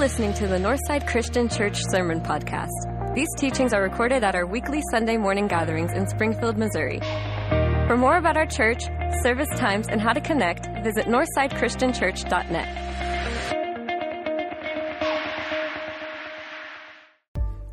listening to the Northside Christian Church Sermon Podcast. These teachings are recorded at our weekly Sunday morning gatherings in Springfield, Missouri. For more about our church, service times, and how to connect, visit northsidechristianchurch.net.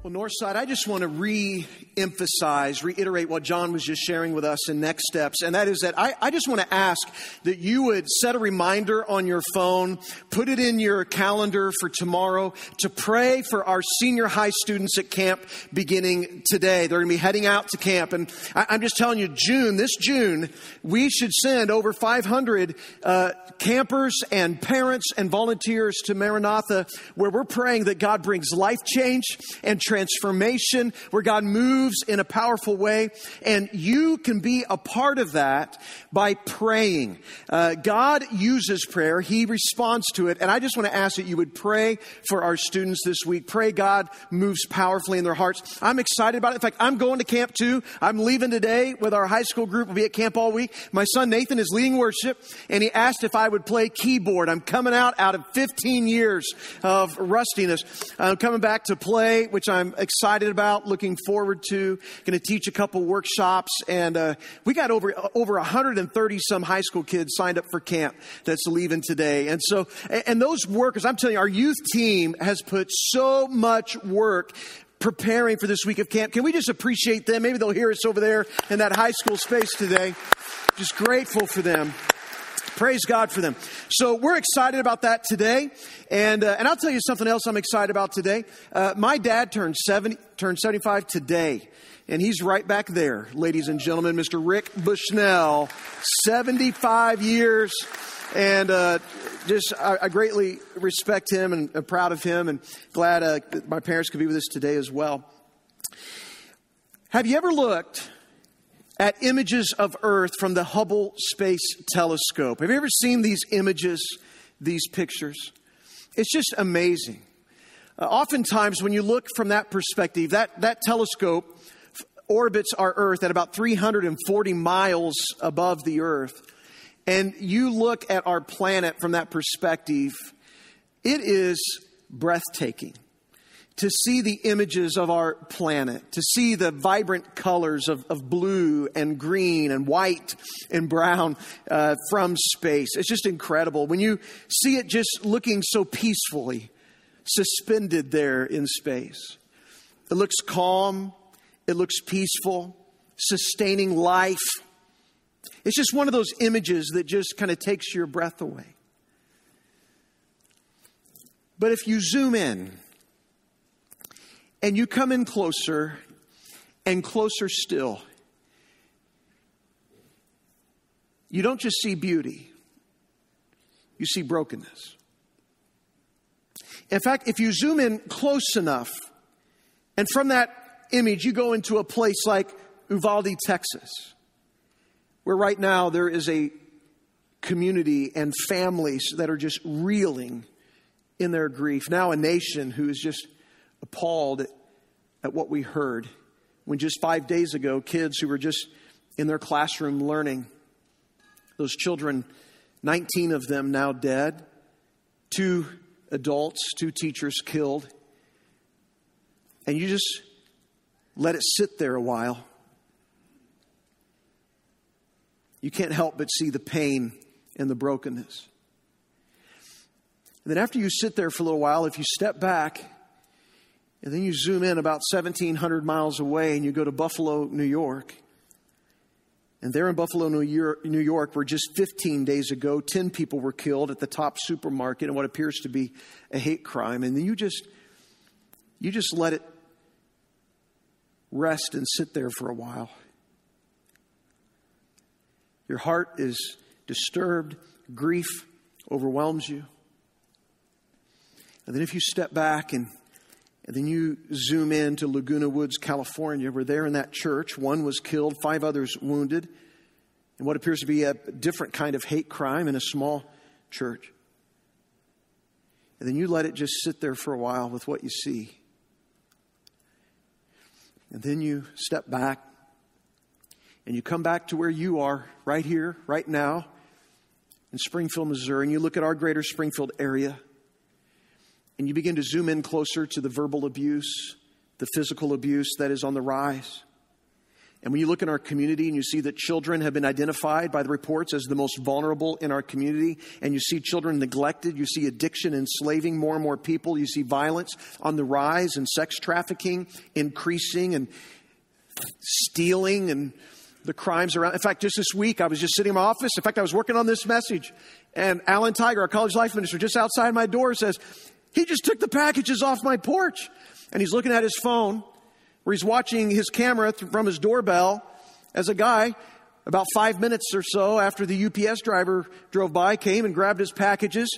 Well, Northside, I just want to re emphasize, reiterate what John was just sharing with us in Next Steps, and that is that I, I just want to ask that you would set a reminder on your phone, put it in your calendar for tomorrow to pray for our senior high students at camp beginning today. They're going to be heading out to camp, and I, am just telling you, June, this June, we should send over 500 uh, campers and parents and volunteers to Maranatha, where we're praying that God brings life change and transformation transformation, where God moves in a powerful way. And you can be a part of that by praying. Uh, God uses prayer, He responds to it. And I just want to ask that you would pray for our students this week. Pray God moves powerfully in their hearts. I'm excited about it. In fact, I'm going to camp too. I'm leaving today with our high school group. We'll be at camp all week. My son Nathan is leading worship, and he asked if I would play keyboard. I'm coming out out of 15 years of rustiness. I'm coming back to play, which I'm excited about, looking forward to. Going to teach a couple workshops, and uh, we got over over 130 some high school kids signed up for camp that's leaving today. And so, and those workers, I'm telling you, our youth team has put so much work preparing for this week of camp. Can we just appreciate them? Maybe they'll hear us over there in that high school space today. Just grateful for them. Praise God for them. So we're excited about that today. And, uh, and I'll tell you something else I'm excited about today. Uh, my dad turned 70, turned 75 today. And he's right back there, ladies and gentlemen, Mr. Rick Bushnell, 75 years. And uh, just, I, I, greatly respect him and am proud of him and glad uh, my parents could be with us today as well. Have you ever looked at images of Earth from the Hubble Space Telescope. Have you ever seen these images, these pictures? It's just amazing. Uh, oftentimes, when you look from that perspective, that, that telescope orbits our Earth at about 340 miles above the Earth. And you look at our planet from that perspective, it is breathtaking to see the images of our planet, to see the vibrant colors of, of blue and green and white and brown uh, from space. It's just incredible. When you see it just looking so peacefully suspended there in space, it looks calm, it looks peaceful, sustaining life. It's just one of those images that just kind of takes your breath away. But if you zoom in, and you come in closer and closer still. You don't just see beauty, you see brokenness. In fact, if you zoom in close enough, and from that image you go into a place like Uvalde, Texas, where right now there is a community and families that are just reeling in their grief. Now, a nation who is just appalled at what we heard when just five days ago, kids who were just in their classroom learning, those children, 19 of them now dead, two adults, two teachers killed, and you just let it sit there a while. You can't help but see the pain and the brokenness. And then after you sit there for a little while, if you step back and then you zoom in about 1,700 miles away and you go to Buffalo, New York. And there in Buffalo, New York, where just 15 days ago, 10 people were killed at the Tops supermarket in what appears to be a hate crime. And then you just, you just let it rest and sit there for a while. Your heart is disturbed, grief overwhelms you. And then if you step back and and then you zoom in to Laguna Woods, California. We're there in that church. One was killed, five others wounded, in what appears to be a different kind of hate crime in a small church. And then you let it just sit there for a while with what you see. And then you step back and you come back to where you are right here, right now, in Springfield, Missouri, and you look at our greater Springfield area and you begin to zoom in closer to the verbal abuse, the physical abuse that is on the rise. And when you look in our community and you see that children have been identified by the reports as the most vulnerable in our community, and you see children neglected, you see addiction enslaving more and more people, you see violence on the rise and sex trafficking increasing and stealing and the crimes around. In fact, just this week, I was just sitting in my office. In fact, I was working on this message, and Alan Tiger, our college life minister, just outside my door says, He just took the packages off my porch. And he's looking at his phone, where he's watching his camera from his doorbell as a guy, about five minutes or so after the UPS driver drove by, came and grabbed his packages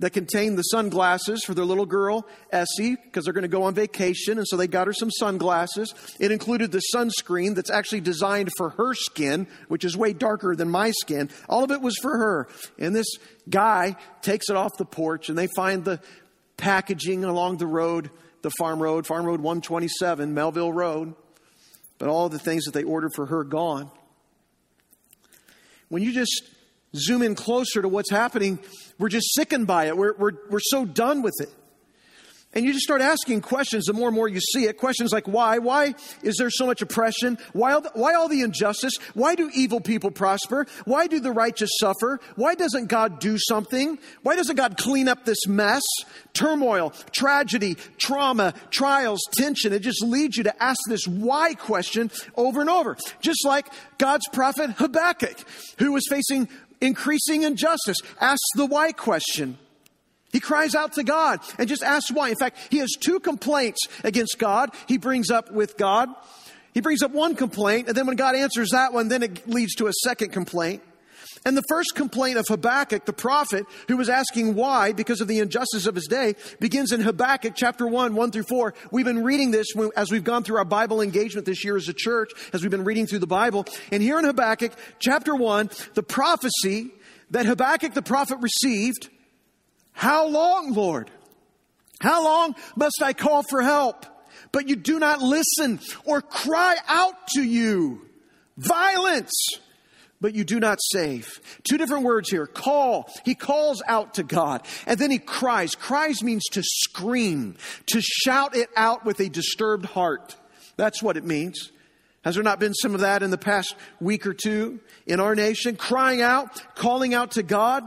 that contained the sunglasses for their little girl, Essie, because they're going to go on vacation. And so they got her some sunglasses. It included the sunscreen that's actually designed for her skin, which is way darker than my skin. All of it was for her. And this guy takes it off the porch and they find the packaging along the road, the farm road, Farm Road 127, Melville Road. But all the things that they ordered for her gone. When you just zoom in closer to what's happening, we're just sickened by it. We're, we're, we're so done with it. And you just start asking questions the more and more you see it. Questions like why? Why is there so much oppression? Why, all the, why all the injustice? Why do evil people prosper? Why do the righteous suffer? Why doesn't God do something? Why doesn't God clean up this mess? Turmoil, tragedy, trauma, trials, tension. It just leads you to ask this why question over and over. Just like God's prophet Habakkuk, who was facing increasing injustice, asks the why question. He cries out to God and just asks why. In fact, he has two complaints against God he brings up with God. He brings up one complaint, and then when God answers that one, then it leads to a second complaint. And the first complaint of Habakkuk, the prophet, who was asking why because of the injustice of his day, begins in Habakkuk chapter 1, 1 through 4. We've been reading this as we've gone through our Bible engagement this year as a church, as we've been reading through the Bible. And here in Habakkuk chapter 1, the prophecy that Habakkuk the prophet received how long, Lord? How long must I call for help? But you do not listen or cry out to you. Violence, but you do not save. Two different words here. Call. He calls out to God. And then he cries. Cries means to scream, to shout it out with a disturbed heart. That's what it means. Has there not been some of that in the past week or two in our nation? Crying out, calling out to God.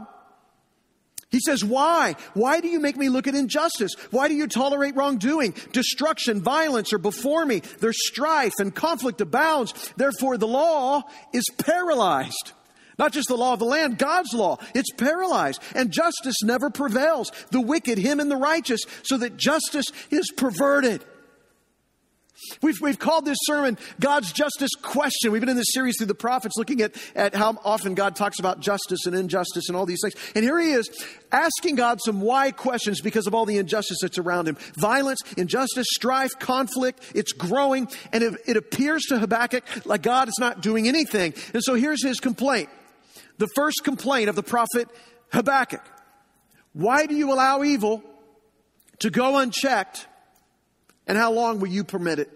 He says, Why? Why do you make me look at injustice? Why do you tolerate wrongdoing? Destruction, violence are before me. There's strife and conflict abounds. Therefore, the law is paralyzed. Not just the law of the land, God's law. It's paralyzed. And justice never prevails. The wicked, him and the righteous, so that justice is perverted. We've, we've called this sermon God's Justice Question. We've been in this series through the prophets looking at, at how often God talks about justice and injustice and all these things. And here he is asking God some why questions because of all the injustice that's around him. Violence, injustice, strife, conflict, it's growing. And it, it appears to Habakkuk like God is not doing anything. And so here's his complaint. The first complaint of the prophet Habakkuk. Why do you allow evil to go unchecked and how long will you permit it?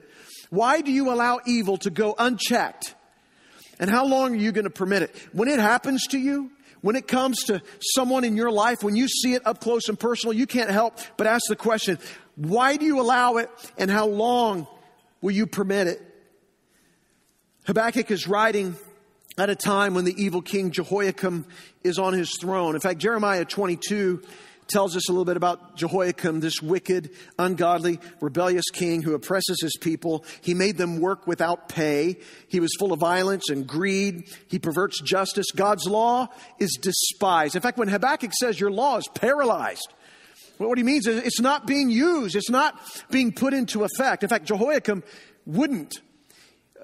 Why do you allow evil to go unchecked? And how long are you going to permit it? When it happens to you, when it comes to someone in your life, when you see it up close and personal, you can't help but ask the question, why do you allow it and how long will you permit it? Habakkuk is writing at a time when the evil king Jehoiakim is on his throne. In fact, Jeremiah 22 tells us a little bit about Jehoiakim, this wicked, ungodly, rebellious king who oppresses his people. He made them work without pay. He was full of violence and greed. He perverts justice. God's law is despised. In fact, when Habakkuk says your law is paralyzed, what he means is it's not being used. It's not being put into effect. In fact, Jehoiakim wouldn't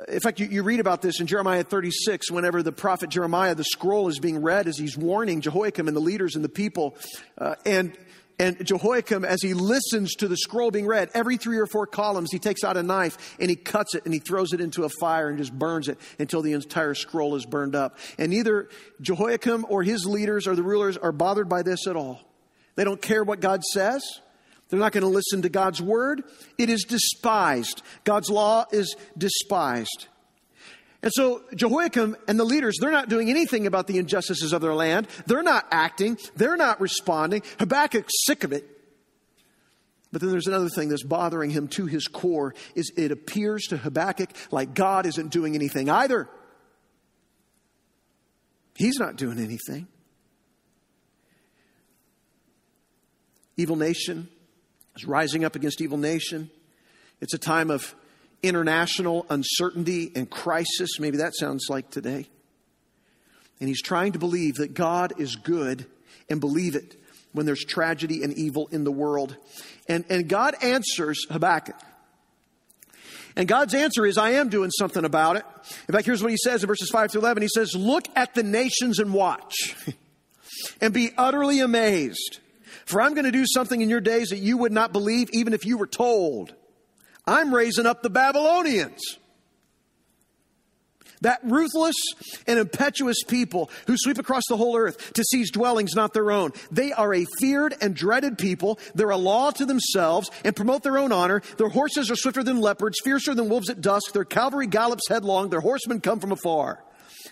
in fact, you, you, read about this in Jeremiah 36, whenever the prophet Jeremiah, the scroll is being read as he's warning Jehoiakim and the leaders and the people. Uh, and, and Jehoiakim, as he listens to the scroll being read, every three or four columns, he takes out a knife and he cuts it and he throws it into a fire and just burns it until the entire scroll is burned up. And neither Jehoiakim or his leaders or the rulers are bothered by this at all. They don't care what God says. They're not going to listen to God's word. It is despised. God's law is despised. And so Jehoiakim and the leaders, they're not doing anything about the injustices of their land. They're not acting. They're not responding. Habakkuk's sick of it. But then there's another thing that's bothering him to his core is it appears to Habakkuk like God isn't doing anything either. He's not doing anything. Evil nation is rising up against evil nation. It's a time of international uncertainty and crisis. Maybe that sounds like today. And he's trying to believe that God is good and believe it when there's tragedy and evil in the world. And, and God answers Habakkuk. And God's answer is, I am doing something about it. In fact, here's what he says in verses 5 through 11. He says, Look at the nations and watch, and be utterly amazed. For I'm going to do something in your days that you would not believe, even if you were told. I'm raising up the Babylonians. That ruthless and impetuous people who sweep across the whole earth to seize dwellings not their own. They are a feared and dreaded people. They're a law to themselves and promote their own honor. Their horses are swifter than leopards, fiercer than wolves at dusk. Their cavalry gallops headlong. Their horsemen come from afar.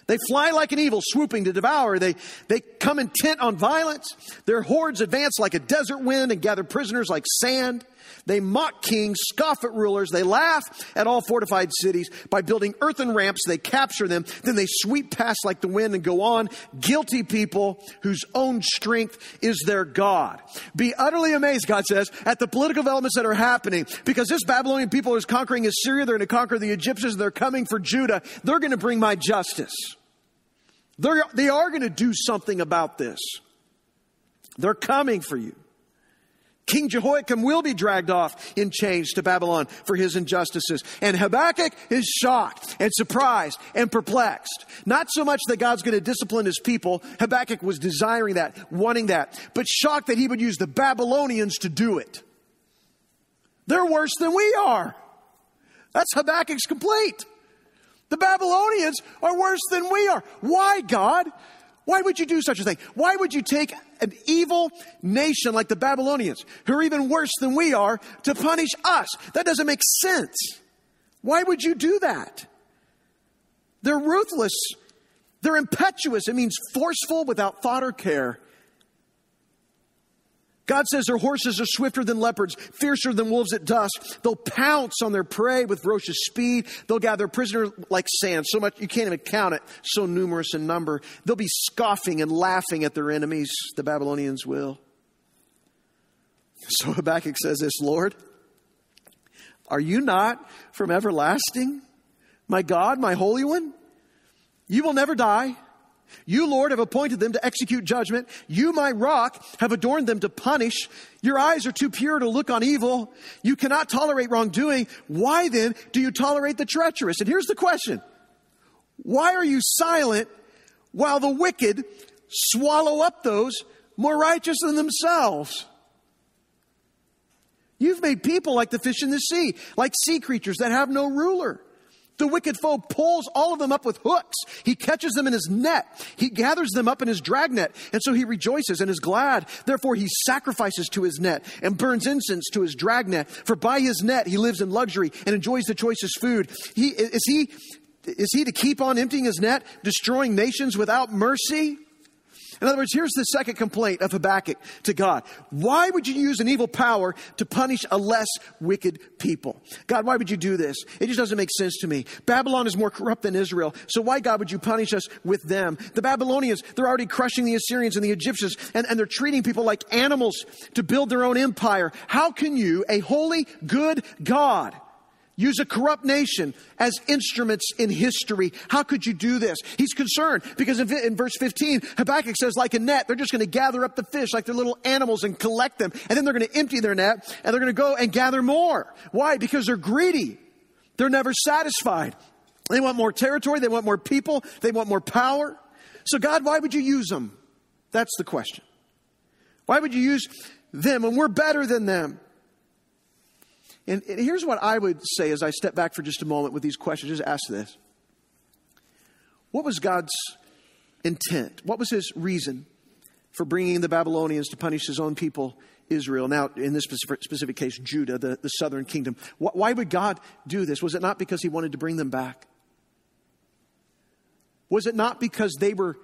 They fly like an eagle, swooping to devour. They, they come intent on violence. Their hordes advance like a desert wind and gather prisoners like sand. They mock kings, scoff at rulers. They laugh at all fortified cities. By building earthen ramps, they capture them. Then they sweep past like the wind and go on. Guilty people whose own strength is their God. Be utterly amazed, God says, at the political developments that are happening because this Babylonian people is conquering Assyria. They're going to conquer the Egyptians. They're coming for Judah. They're going to bring my justice. They're, they are going to do something about this. They're coming for you. King Jehoiakim will be dragged off in chains to Babylon for his injustices. And Habakkuk is shocked and surprised and perplexed. Not so much that God's going to discipline his people. Habakkuk was desiring that, wanting that, but shocked that he would use the Babylonians to do it. They're worse than we are. That's Habakkuk's complaint. The Babylonians are worse than we are. Why, God? Why would you do such a thing? Why would you take an evil nation like the Babylonians, who are even worse than we are, to punish us? That doesn't make sense. Why would you do that? They're ruthless. They're impetuous. It means forceful without thought or care. God says their horses are swifter than leopards, fiercer than wolves at dusk. They'll pounce on their prey with ferocious speed. They'll gather prisoners like sand, so much you can't even count it, so numerous in number. They'll be scoffing and laughing at their enemies, the Babylonians will. So Habakkuk says this Lord, are you not from everlasting? My God, my Holy One? You will never die. You, Lord, have appointed them to execute judgment. You, my rock, have adorned them to punish. Your eyes are too pure to look on evil. You cannot tolerate wrongdoing. Why then do you tolerate the treacherous? And here's the question. Why are you silent while the wicked swallow up those more righteous than themselves? You've made people like the fish in the sea, like sea creatures that have no ruler. The wicked foe pulls all of them up with hooks. He catches them in his net. He gathers them up in his dragnet. And so he rejoices and is glad. Therefore he sacrifices to his net and burns incense to his dragnet. For by his net he lives in luxury and enjoys the choicest food. He, is he, is he to keep on emptying his net, destroying nations without mercy? In other words, here's the second complaint of Habakkuk to God. Why would you use an evil power to punish a less wicked people? God, why would you do this? It just doesn't make sense to me. Babylon is more corrupt than Israel. So why, God, would you punish us with them? The Babylonians, they're already crushing the Assyrians and the Egyptians, and, and they're treating people like animals to build their own empire. How can you, a holy, good God, use a corrupt nation as instruments in history. How could you do this? He's concerned because in, verse 15, Habakkuk says, like a net, they're just going to gather up the fish like they're little animals and collect them. And then they're going to empty their net and they're going to go and gather more. Why? Because they're greedy. They're never satisfied. They want more territory. They want more people. They want more power. So God, why would you use them? That's the question. Why would you use them when we're better than them? And, and here's what I would say as I step back for just a moment with these questions. Just ask this What was God's intent? What was his reason for bringing the Babylonians to punish his own people, Israel? Now, in this specific, case, Judah, the, the southern kingdom. Why would God do this? Was it not because he wanted to bring them back? Was it not because they were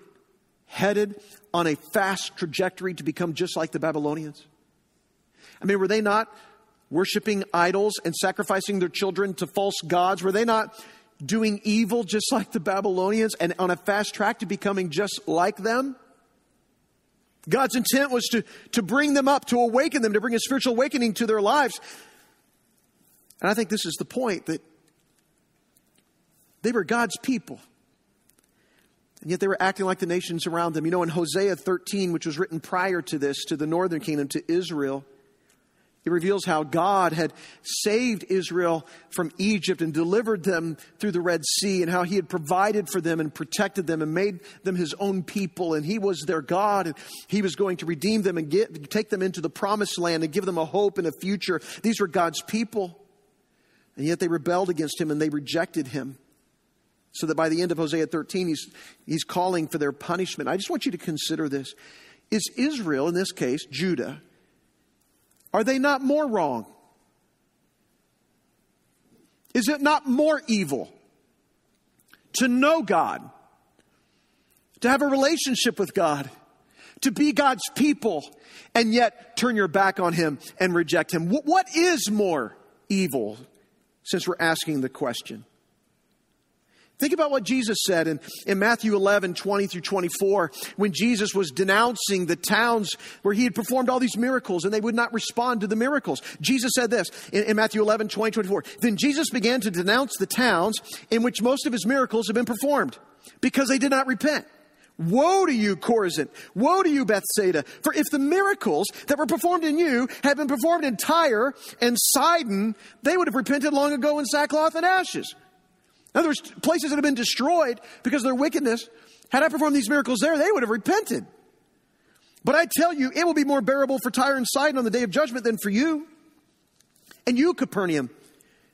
headed on a fast trajectory to become just like the Babylonians? I mean, were they not worshiping idols and sacrificing their children to false gods? Were they not doing evil just like the Babylonians and on a fast track to becoming just like them? God's intent was to, to bring them up, to awaken them, to bring a spiritual awakening to their lives. And I think this is the point that they were God's people. And yet they were acting like the nations around them. You know, in Hosea 13, which was written prior to this, to the northern kingdom, to Israel, it reveals how God had saved Israel from Egypt and delivered them through the Red Sea, and how He had provided for them and protected them and made them His own people. And He was their God, and He was going to redeem them and get, take them into the promised land and give them a hope and a future. These were God's people. And yet they rebelled against Him and they rejected Him. So that by the end of Hosea 13, he's, he's calling for their punishment. I just want you to consider this. Is Israel, in this case, Judah, are they not more wrong? Is it not more evil to know God, to have a relationship with God, to be God's people, and yet turn your back on Him and reject Him? What is more evil, since we're asking the question? Think about what Jesus said in, in Matthew 11, 20 through 24, when Jesus was denouncing the towns where he had performed all these miracles and they would not respond to the miracles. Jesus said this in, in Matthew 11, 20, 24. Then Jesus began to denounce the towns in which most of his miracles had been performed because they did not repent. Woe to you, Chorazin! Woe to you, Bethsaida! For if the miracles that were performed in you had been performed in Tyre and Sidon, they would have repented long ago in sackcloth and ashes. In other words, places that have been destroyed because of their wickedness, had I performed these miracles there, they would have repented. But I tell you, it will be more bearable for Tyre and Sidon on the day of judgment than for you. And you, Capernaum,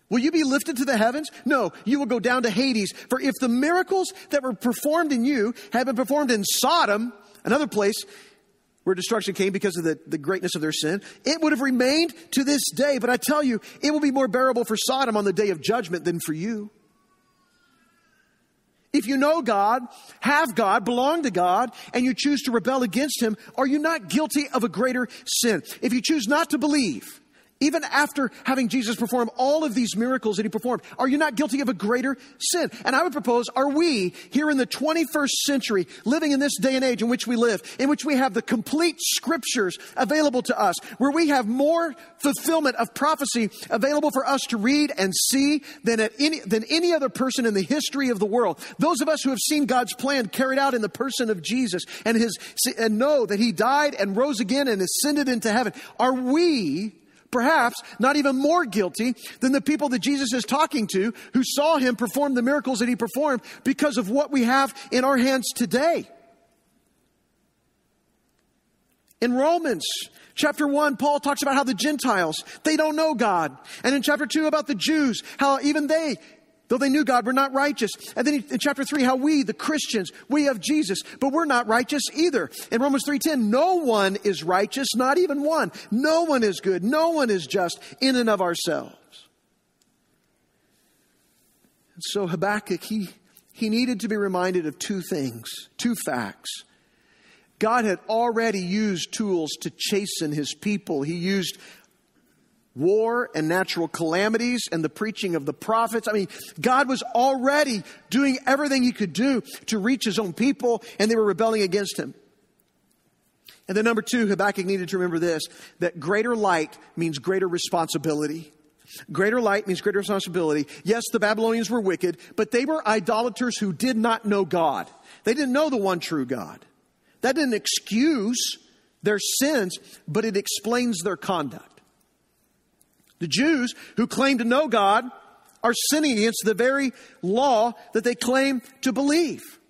will you be lifted to the heavens? No, you will go down to Hades. For if the miracles that were performed in you had been performed in Sodom, another place where destruction came because of the, the greatness of their sin, it would have remained to this day. But I tell you, it will be more bearable for Sodom on the day of judgment than for you. If you know God, have God, belong to God, and you choose to rebel against Him, are you not guilty of a greater sin? If you choose not to believe, even after having Jesus perform all of these miracles that he performed, are you not guilty of a greater sin? And I would propose, are we here in the 21st century, living in this day and age in which we live, in which we have the complete scriptures available to us, where we have more fulfillment of prophecy available for us to read and see than, at any, than any other person in the history of the world? Those of us who have seen God's plan carried out in the person of Jesus and his, and know that he died and rose again and ascended into heaven, are we perhaps not even more guilty than the people that Jesus is talking to who saw him perform the miracles that he performed because of what we have in our hands today. In Romans chapter 1, Paul talks about how the Gentiles, they don't know God. And in chapter 2 about the Jews, how even they Though they knew God, were not righteous. And then in chapter 3, how we, the Christians, we have Jesus, but we're not righteous either. In Romans 3.10, no one is righteous, not even one. No one is good. No one is just in and of ourselves. And so Habakkuk, he, he needed to be reminded of two things, two facts. God had already used tools to chasten his people. He used war and natural calamities and the preaching of the prophets. I mean, God was already doing everything he could do to reach his own people, and they were rebelling against him. And then, number two, Habakkuk needed to remember this that greater light means greater responsibility. Greater light means greater responsibility. Yes, the Babylonians were wicked, but they were idolaters who did not know God. They didn't know the one true God. That didn't excuse their sins, but it explains their conduct. The Jews who claim to know God are sinning against the very law that they claim to believe.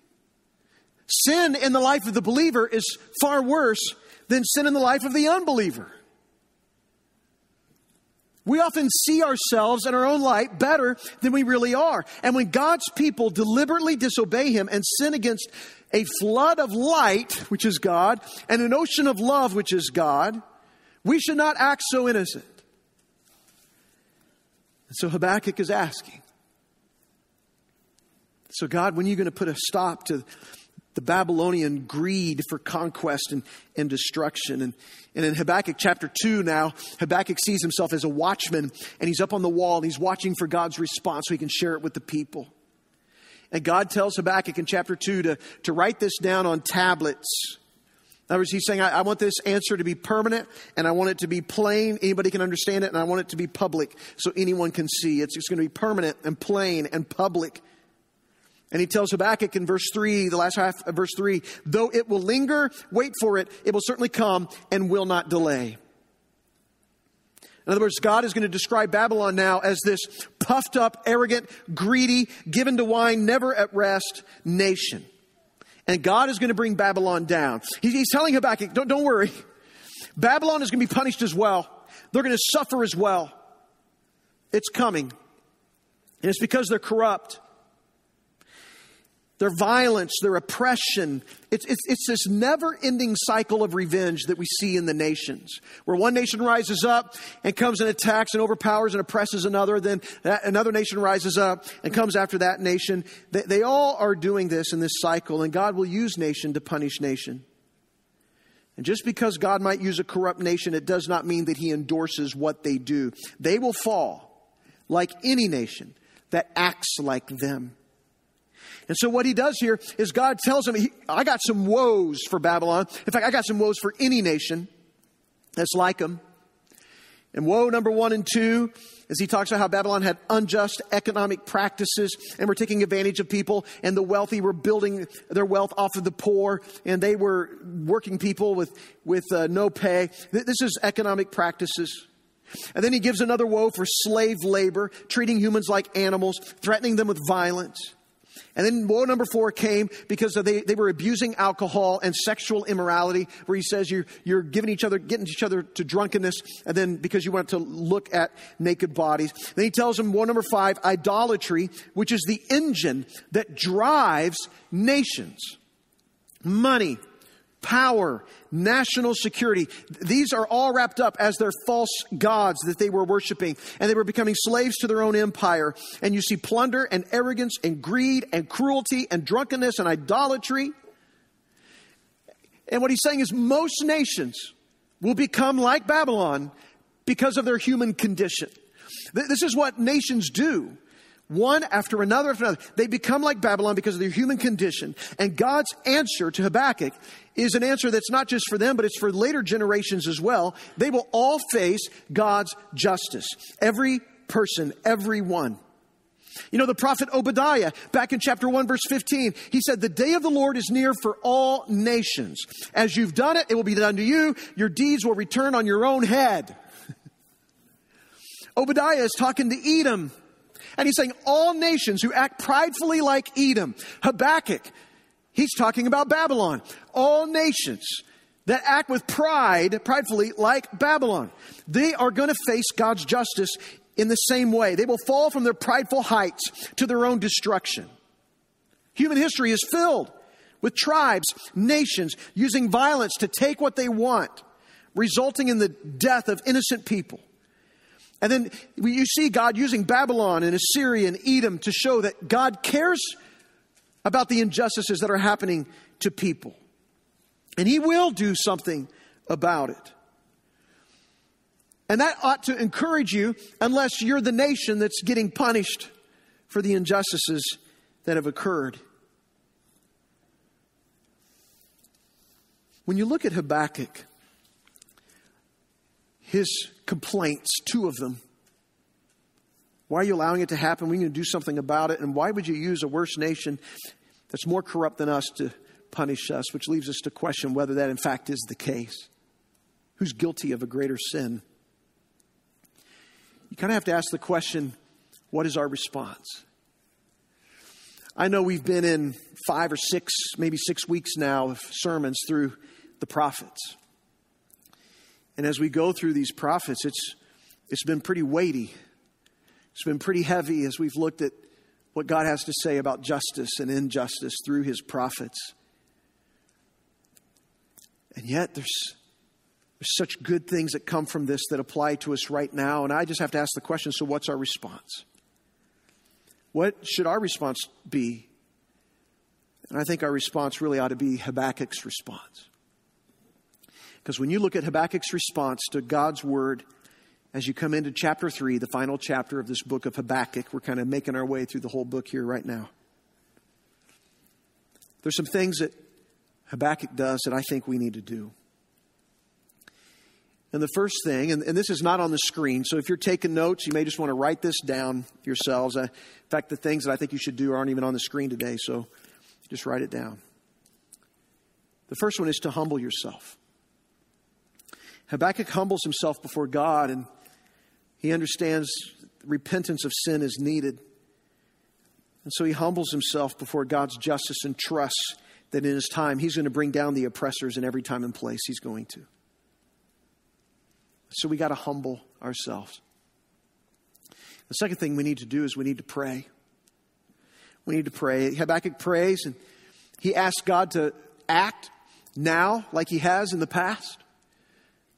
Sin in the life of the believer is far worse than sin in the life of the unbeliever. We often see ourselves in our own light better than we really are. And when God's people deliberately disobey Him and sin against a flood of light, which is God, and an ocean of love, which is God, we should not act so innocent. So Habakkuk is asking. So, God, when are you going to put a stop to the Babylonian greed for conquest and, and destruction. And, and in Habakkuk chapter 2 now, Habakkuk sees himself as a watchman and he's up on the wall and he's watching for God's response so he can share it with the people. And God tells Habakkuk in chapter 2 to, to write this down on tablets. In other words, he's saying, I, I want this answer to be permanent and I want it to be plain. Anybody can understand it and I want it to be public so anyone can see. It's, it's going to be permanent and plain and public. And he tells Habakkuk in verse 3, the last half of verse 3, though it will linger, wait for it, it will certainly come and will not delay. In other words, God is going to describe Babylon now as this puffed up, arrogant, greedy, given to wine, never at rest nation. And God is going to bring Babylon down. He's telling Habakkuk, don't, don't worry. Babylon is going to be punished as well. They're going to suffer as well. It's coming. And it's because they're corrupt their violence, their oppression. It's, it's, it's this never ending cycle of revenge that we see in the nations, where one nation rises up and comes and attacks and overpowers and oppresses another, then that, another nation rises up and comes after that nation. They, they all are doing this in this cycle, and God will use nation to punish nation. And just because God might use a corrupt nation, it does not mean that He endorses what they do. They will fall like any nation that acts like them. And so what he does here is God tells him, I got some woes for Babylon. In fact, I got some woes for any nation that's like them. And woe number one and two is he talks about how Babylon had unjust economic practices and were taking advantage of people, and the wealthy were building their wealth off of the poor, and they were working people with, with uh, no pay. This is economic practices. And then he gives another woe for slave labor, treating humans like animals, threatening them with violence. And then woe number four came because they, they were abusing alcohol and sexual immorality, where he says you're, you're giving each other, getting each other to drunkenness, and then because you want to look at naked bodies. Then he tells them woe number five, idolatry, which is the engine that drives nations. Money, power, national security. These are all wrapped up as their false gods that they were worshiping, and they were becoming slaves to their own empire. And you see plunder and arrogance and greed and cruelty and drunkenness and idolatry. And what he's saying is most nations will become like Babylon because of their human condition. This is what nations do one after another after another. They become like Babylon because of their human condition. And God's answer to Habakkuk is an answer that's not just for them, but it's for later generations as well. They will all face God's justice. Every person, every one. You know, the prophet Obadiah, back in chapter 1, verse 15, he said, The day of the Lord is near for all nations. As you've done it, it will be done to you. Your deeds will return on your own head. Obadiah is talking to Edom and he's saying all nations who act pridefully like Edom, Habakkuk, he's talking about Babylon. All nations that act with pride, pridefully like Babylon, they are going to face God's justice in the same way. They will fall from their prideful heights to their own destruction. Human history is filled with tribes, nations using violence to take what they want, resulting in the death of innocent people. And then you see God using Babylon and Assyria and Edom to show that God cares about the injustices that are happening to people. And He will do something about it. And that ought to encourage you, unless you're the nation that's getting punished for the injustices that have occurred. When you look at Habakkuk, his complaints, two of them. Why are you allowing it to happen? We need to do something about it. And why would you use a worse nation that's more corrupt than us to punish us? Which leaves us to question whether that in fact is the case. Who's guilty of a greater sin? You kind of have to ask the question what is our response? I know we've been in five or six, maybe six weeks now of sermons through the prophets. And as we go through these prophets, it's, it's been pretty weighty. It's been pretty heavy as we've looked at what God has to say about justice and injustice through his prophets. And yet, there's, there's such good things that come from this that apply to us right now. And I just have to ask the question so, what's our response? What should our response be? And I think our response really ought to be Habakkuk's response. Because when you look at Habakkuk's response to God's word, as you come into chapter 3, the final chapter of this book of Habakkuk, we're kind of making our way through the whole book here right now. There's some things that Habakkuk does that I think we need to do. And the first thing, and, and, this is not on the screen, so if you're taking notes, you may just want to write this down yourselves. In fact, the things that I think you should do aren't even on the screen today, so just write it down. The first one is to humble yourself. Habakkuk humbles himself before God, and he understands repentance of sin is needed. And so he humbles himself before God's justice and trusts that in his time he's going to bring down the oppressors in every time and place he's going to. So we got to humble ourselves. The second thing we need to do is we need to pray. We need to pray. Habakkuk prays and he asks God to act now like he has in the past.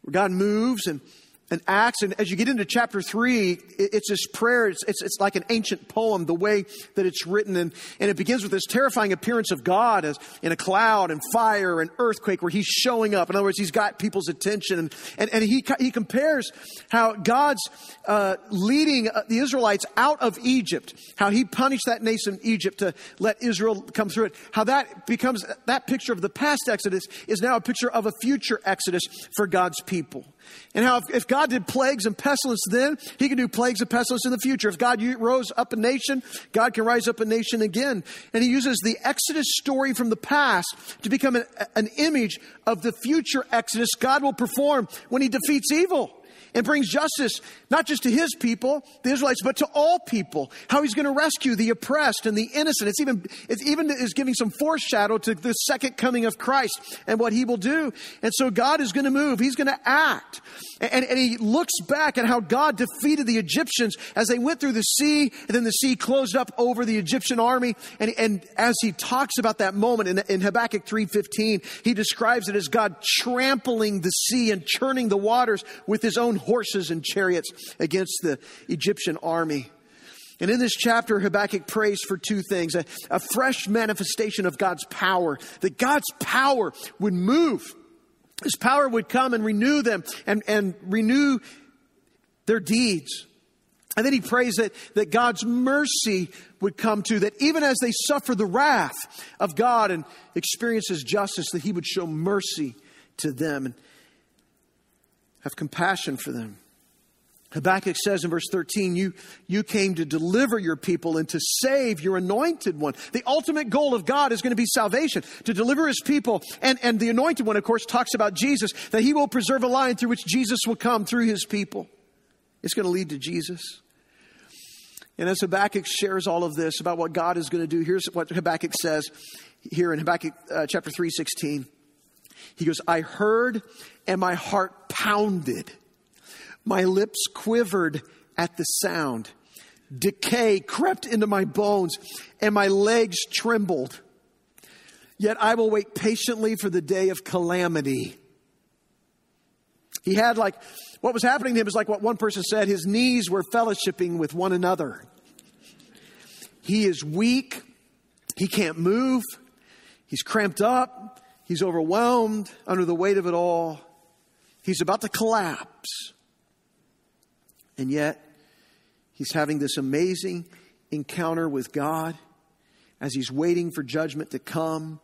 God moves and and Acts. And as you get into chapter three, it's this prayer. It's, it's, it's, like an ancient poem, the way that it's written. And, and it begins with this terrifying appearance of God as in a cloud and fire and earthquake where he's showing up. In other words, he's got people's attention. And, and, and he, he compares how God's uh, leading uh, the Israelites out of Egypt, how he punished that nation Egypt to let Israel come through it, how that becomes, that picture of the past Exodus is now a picture of a future Exodus for God's people. And how if, if, God did plagues and pestilence then, He can do plagues and pestilence in the future. If God rose up a nation, God can rise up a nation again. And He uses the Exodus story from the past to become an, an image of the future Exodus God will perform when He defeats evil and brings justice not just to his people, the Israelites, but to all people. How he's going to rescue the oppressed and the innocent. It's even, it even is giving some foreshadow to the second coming of Christ and what he will do. And so God is going to move. He's going to act. And, and he looks back at how God defeated the Egyptians as they went through the sea and then the sea closed up over the Egyptian army. And, and as he talks about that moment in, in Habakkuk 3.15, he describes it as God trampling the sea and churning the waters with his own horses and chariots against the Egyptian army. And in this chapter, Habakkuk prays for two things a, a, fresh manifestation of God's power, that God's power would move. His power would come and renew them and, and renew their deeds. And then he prays that, that God's mercy would come to, that even as they suffer the wrath of God and experience his justice, that he would show mercy to them. And have compassion for them. Habakkuk says in verse 13, you, you came to deliver your people and to save your anointed one. The ultimate goal of God is going to be salvation, to deliver his people. And, and the anointed one, of course, talks about Jesus, that he will preserve a line through which Jesus will come through his people. It's going to lead to Jesus. And as Habakkuk shares all of this about what God is going to do, here's what Habakkuk says here in Habakkuk uh, chapter 3, 16. He goes, I heard and my heart pounded. My lips quivered at the sound. Decay crept into my bones and my legs trembled. Yet I will wait patiently for the day of calamity. He had like, what was happening to him is like what one person said, his knees were fellowshipping with one another. He is weak. He can't move. He's cramped up. He's overwhelmed under the weight of it all. He's about to collapse. And yet, he's having this amazing encounter with God as he's waiting for judgment to come.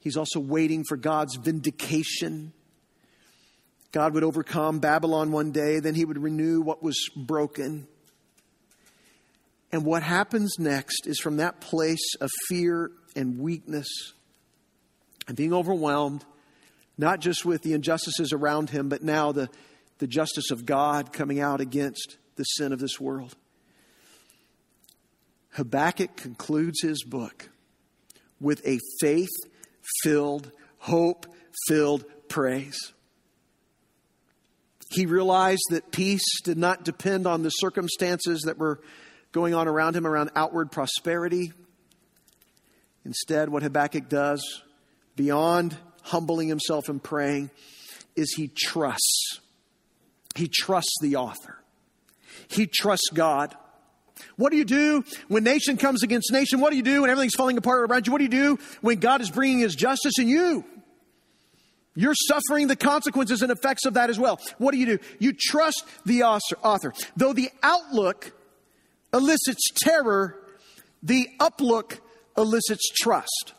He's also waiting for God's vindication. God would overcome Babylon one day, then he would renew what was broken. And what happens next is from that place of fear and weakness and being overwhelmed, not just with the injustices around him, but now the, the justice of God coming out against the sin of this world. Habakkuk concludes his book with a faith filled, hope filled praise. He realized that peace did not depend on the circumstances that were going on around him, around outward prosperity. Instead, what Habakkuk does beyond humbling himself and praying, is he trusts. He trusts the author. He trusts God. What do you do when nation comes against nation? What do you do when everything's falling apart around you? What do you do when God is bringing his justice in you? You're suffering the consequences and effects of that as well. What do you do? You trust the author. Though the outlook elicits terror, the uplook elicits trust.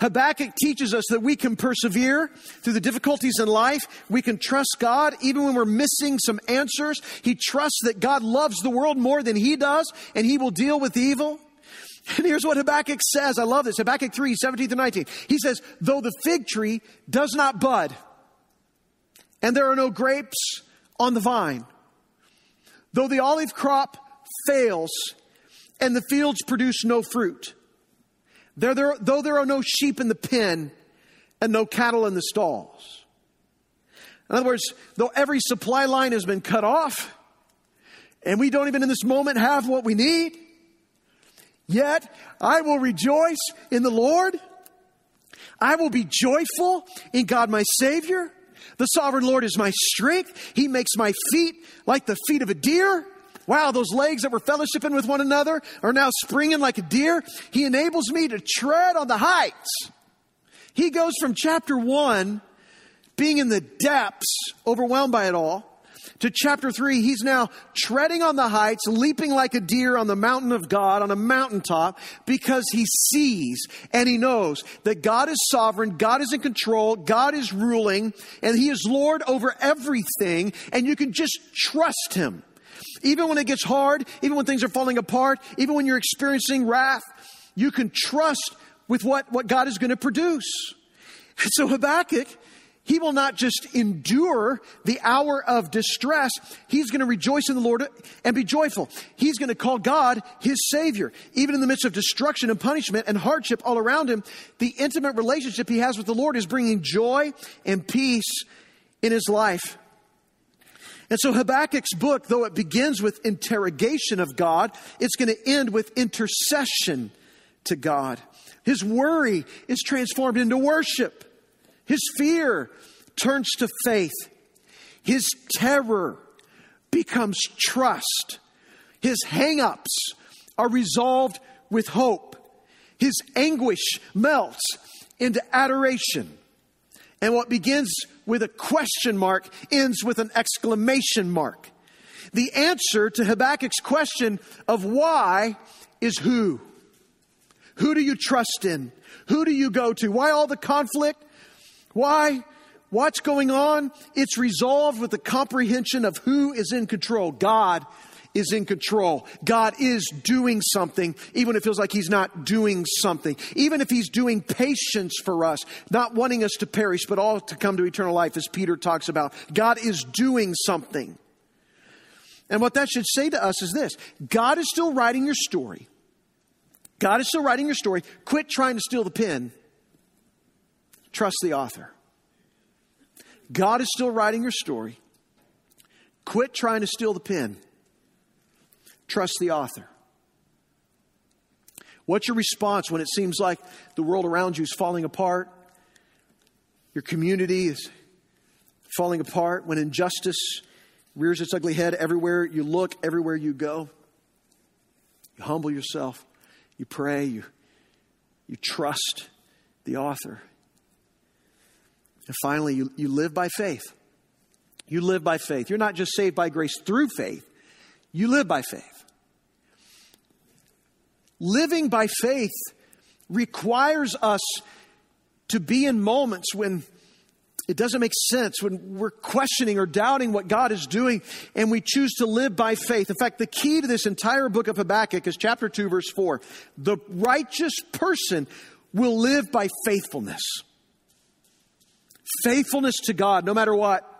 Habakkuk teaches us that we can persevere through the difficulties in life. We can trust God even when we're missing some answers. He trusts that God loves the world more than he does and he will deal with evil. And here's what Habakkuk says. I love this. Habakkuk 3, 17 to 19. He says, though the fig tree does not bud and there are no grapes on the vine, though the olive crop fails and the fields produce no fruit, there, there, though there are no sheep in the pen and no cattle in the stalls. In other words, though every supply line has been cut off, and we don't even in this moment have what we need, yet I will rejoice in the Lord. I will be joyful in God my Savior. The sovereign Lord is my strength. He makes my feet like the feet of a deer Wow, those legs that were fellowshipping with one another are now springing like a deer. He enables me to tread on the heights. He goes from chapter one, being in the depths, overwhelmed by it all, to chapter three, he's now treading on the heights, leaping like a deer on the mountain of God, on a mountaintop, because he sees and he knows that God is sovereign, God is in control, God is ruling, and he is Lord over everything, and you can just trust him. Even when it gets hard, even when things are falling apart, even when you're experiencing wrath, you can trust with what, what God is going to produce. So Habakkuk, he will not just endure the hour of distress. He's going to rejoice in the Lord and be joyful. He's going to call God his Savior. Even in the midst of destruction and punishment and hardship all around him, the intimate relationship he has with the Lord is bringing joy and peace in his life. And so Habakkuk's book, though it begins with interrogation of God, it's going to end with intercession to God. His worry is transformed into worship. His fear turns to faith. His terror becomes trust. His hangups are resolved with hope. His anguish melts into adoration. And what begins with a question mark ends with an exclamation mark. The answer to Habakkuk's question of why is who. Who do you trust in? Who do you go to? Why all the conflict? Why? What's going on? It's resolved with the comprehension of who is in control. God is in control. God is doing something, even if it feels like He's not doing something. Even if He's doing patience for us, not wanting us to perish, but all to come to eternal life, as Peter talks about. God is doing something. And what that should say to us is this God is still writing your story. God is still writing your story. Quit trying to steal the pen. Trust the author. God is still writing your story. Quit trying to steal the pen. Trust the author. What's your response when it seems like the world around you is falling apart? Your community is falling apart, when injustice rears its ugly head everywhere you look, everywhere you go. You humble yourself, you pray, you, you trust the author. And finally, you, you live by faith. You live by faith. You're not just saved by grace through faith, you live by faith. Living by faith requires us to be in moments when it doesn't make sense, when we're questioning or doubting what God is doing, and we choose to live by faith. In fact, the key to this entire book of Habakkuk is chapter 2, verse 4. The righteous person will live by faithfulness. Faithfulness to God, no matter what.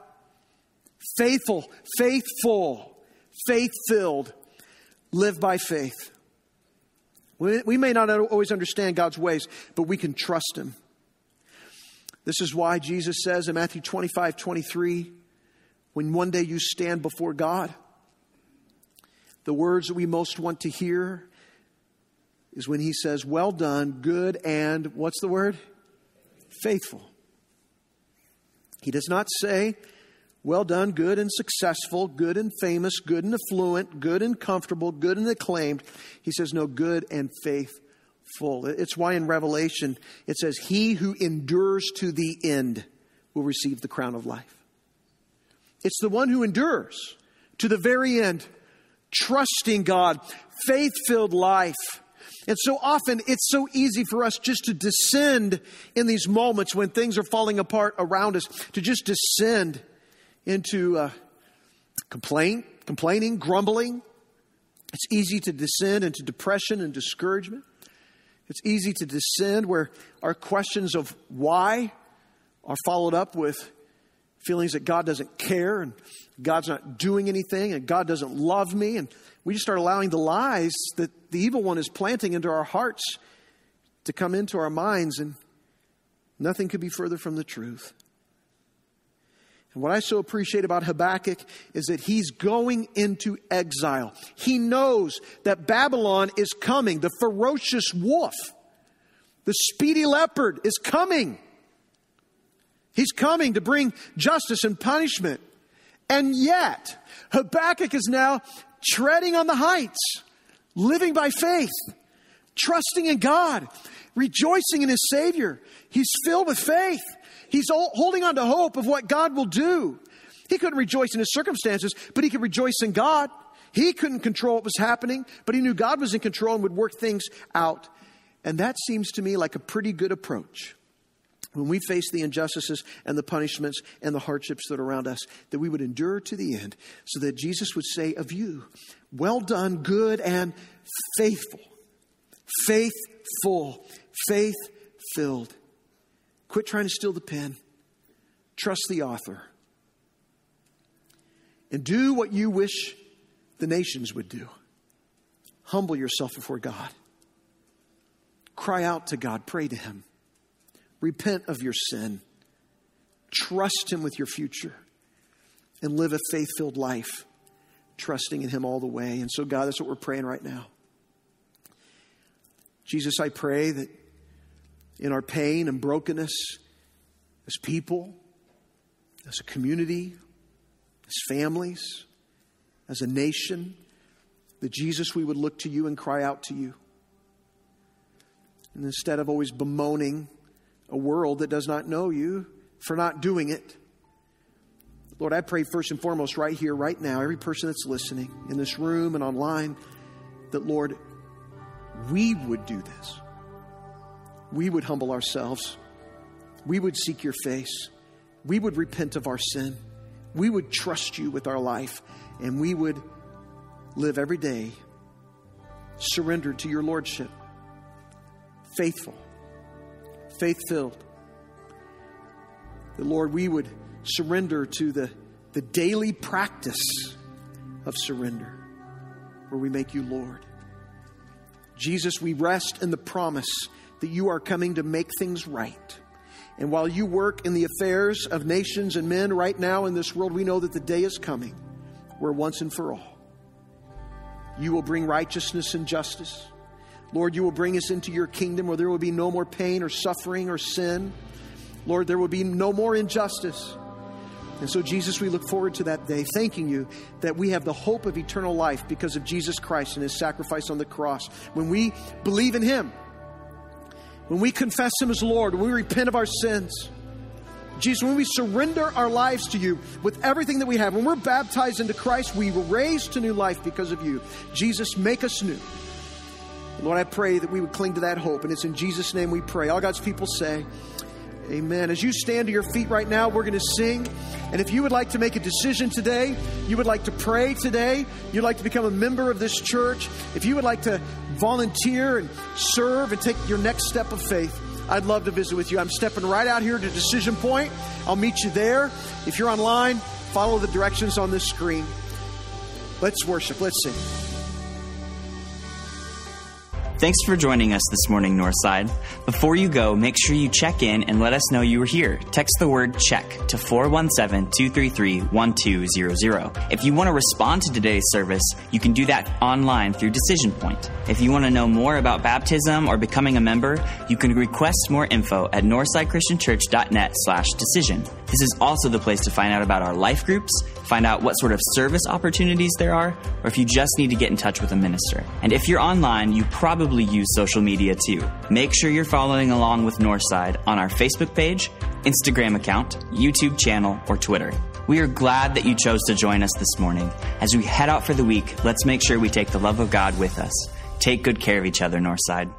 Faithful, faithful, faith filled. Live by faith. We may not always understand God's ways, but we can trust Him. This is why Jesus says in Matthew 25 23, when one day you stand before God, the words that we most want to hear is when He says, Well done, good, and what's the word? Faithful. He does not say, Well done, good and successful, good and famous, good and affluent, good and comfortable, good and acclaimed. He says, No, good and faithful. It's why in Revelation it says, He who endures to the end will receive the crown of life. It's the one who endures to the very end, trusting God, faith filled life. And so often it's so easy for us just to descend in these moments when things are falling apart around us, to just descend into uh, complaint, complaining, grumbling. It's easy to descend into depression and discouragement. It's easy to descend where our questions of why are followed up with feelings that God doesn't care and God's not doing anything and God doesn't love me. And we just start allowing the lies that the evil one is planting into our hearts to come into our minds, and nothing could be further from the truth. And what I so appreciate about Habakkuk is that he's going into exile. He knows that Babylon is coming. The ferocious wolf, the speedy leopard is coming. He's coming to bring justice and punishment. And yet, Habakkuk is now treading on the heights, living by faith, trusting in God, rejoicing in his Savior. He's filled with faith. He's holding on to hope of what God will do. He couldn't rejoice in his circumstances, but he could rejoice in God. He couldn't control what was happening, but he knew God was in control and would work things out. And that seems to me like a pretty good approach. When we face the injustices and the punishments and the hardships that are around us, that we would endure to the end, so that Jesus would say of you, Well done, good and faithful, faithful, faith filled Quit trying to steal the pen. Trust the author. And do what you wish the nations would do. Humble yourself before God. Cry out to God. Pray to Him. Repent of your sin. Trust Him with your future. And live a faith filled life, trusting in Him all the way. And so, God, that's what we're praying right now. Jesus, I pray that in our pain and brokenness as people, as a community, as families, as a nation, that Jesus, we would look to you and cry out to you. And instead of always bemoaning a world that does not know you for not doing it, Lord, I pray first and foremost, right here, right now, every person that's listening in this room and online, that, Lord, we would do this we would humble ourselves. We would seek your face. We would repent of our sin. We would trust you with our life. And we would live every day surrendered to your Lordship, faithful, faith filled. The Lord, we would surrender to the, the daily practice of surrender where we make you Lord. Jesus, we rest in the promise that you are coming to make things right. And while you work in the affairs of nations and men right now in this world, we know that the day is coming where once and for all you will bring righteousness and justice. Lord, you will bring us into your kingdom where there will be no more pain or suffering or sin. Lord, there will be no more injustice. And so, Jesus, we look forward to that day, thanking you that we have the hope of eternal life because of Jesus Christ and his sacrifice on the cross. When we believe in him, when we confess Him as Lord, when we repent of our sins, Jesus, when we surrender our lives to you with everything that we have, when we're baptized into Christ, we were raised to new life because of you. Jesus, make us new. Lord, I pray that we would cling to that hope, and it's in Jesus' name we pray. All God's people say, Amen. As you stand to your feet right now, we're going to sing. And if you would like to make a decision today, you would like to pray today, you'd like to become a member of this church, if you would like to volunteer and serve and take your next step of faith, I'd love to visit with you. I'm stepping right out here to Decision Point. I'll meet you there. If you're online, follow the directions on this screen. Let's worship. Let's sing. Thanks for joining us this morning, Northside. Before you go, make sure you check in and let us know you were here. Text the word check to 417 233 1200. If you want to respond to today's service, you can do that online through Decision Point. If you want to know more about baptism or becoming a member, you can request more info at northsidechristianchurch.net slash decision. This is also the place to find out about our life groups, find out what sort of service opportunities there are, or if you just need to get in touch with a minister. And if you're online, you probably use social media too. Make sure you're following along with Northside on our Facebook page, Instagram account, YouTube channel, or Twitter. We are glad that you chose to join us this morning. As we head out for the week, let's make sure we take the love of God with us. Take good care of each other, Northside.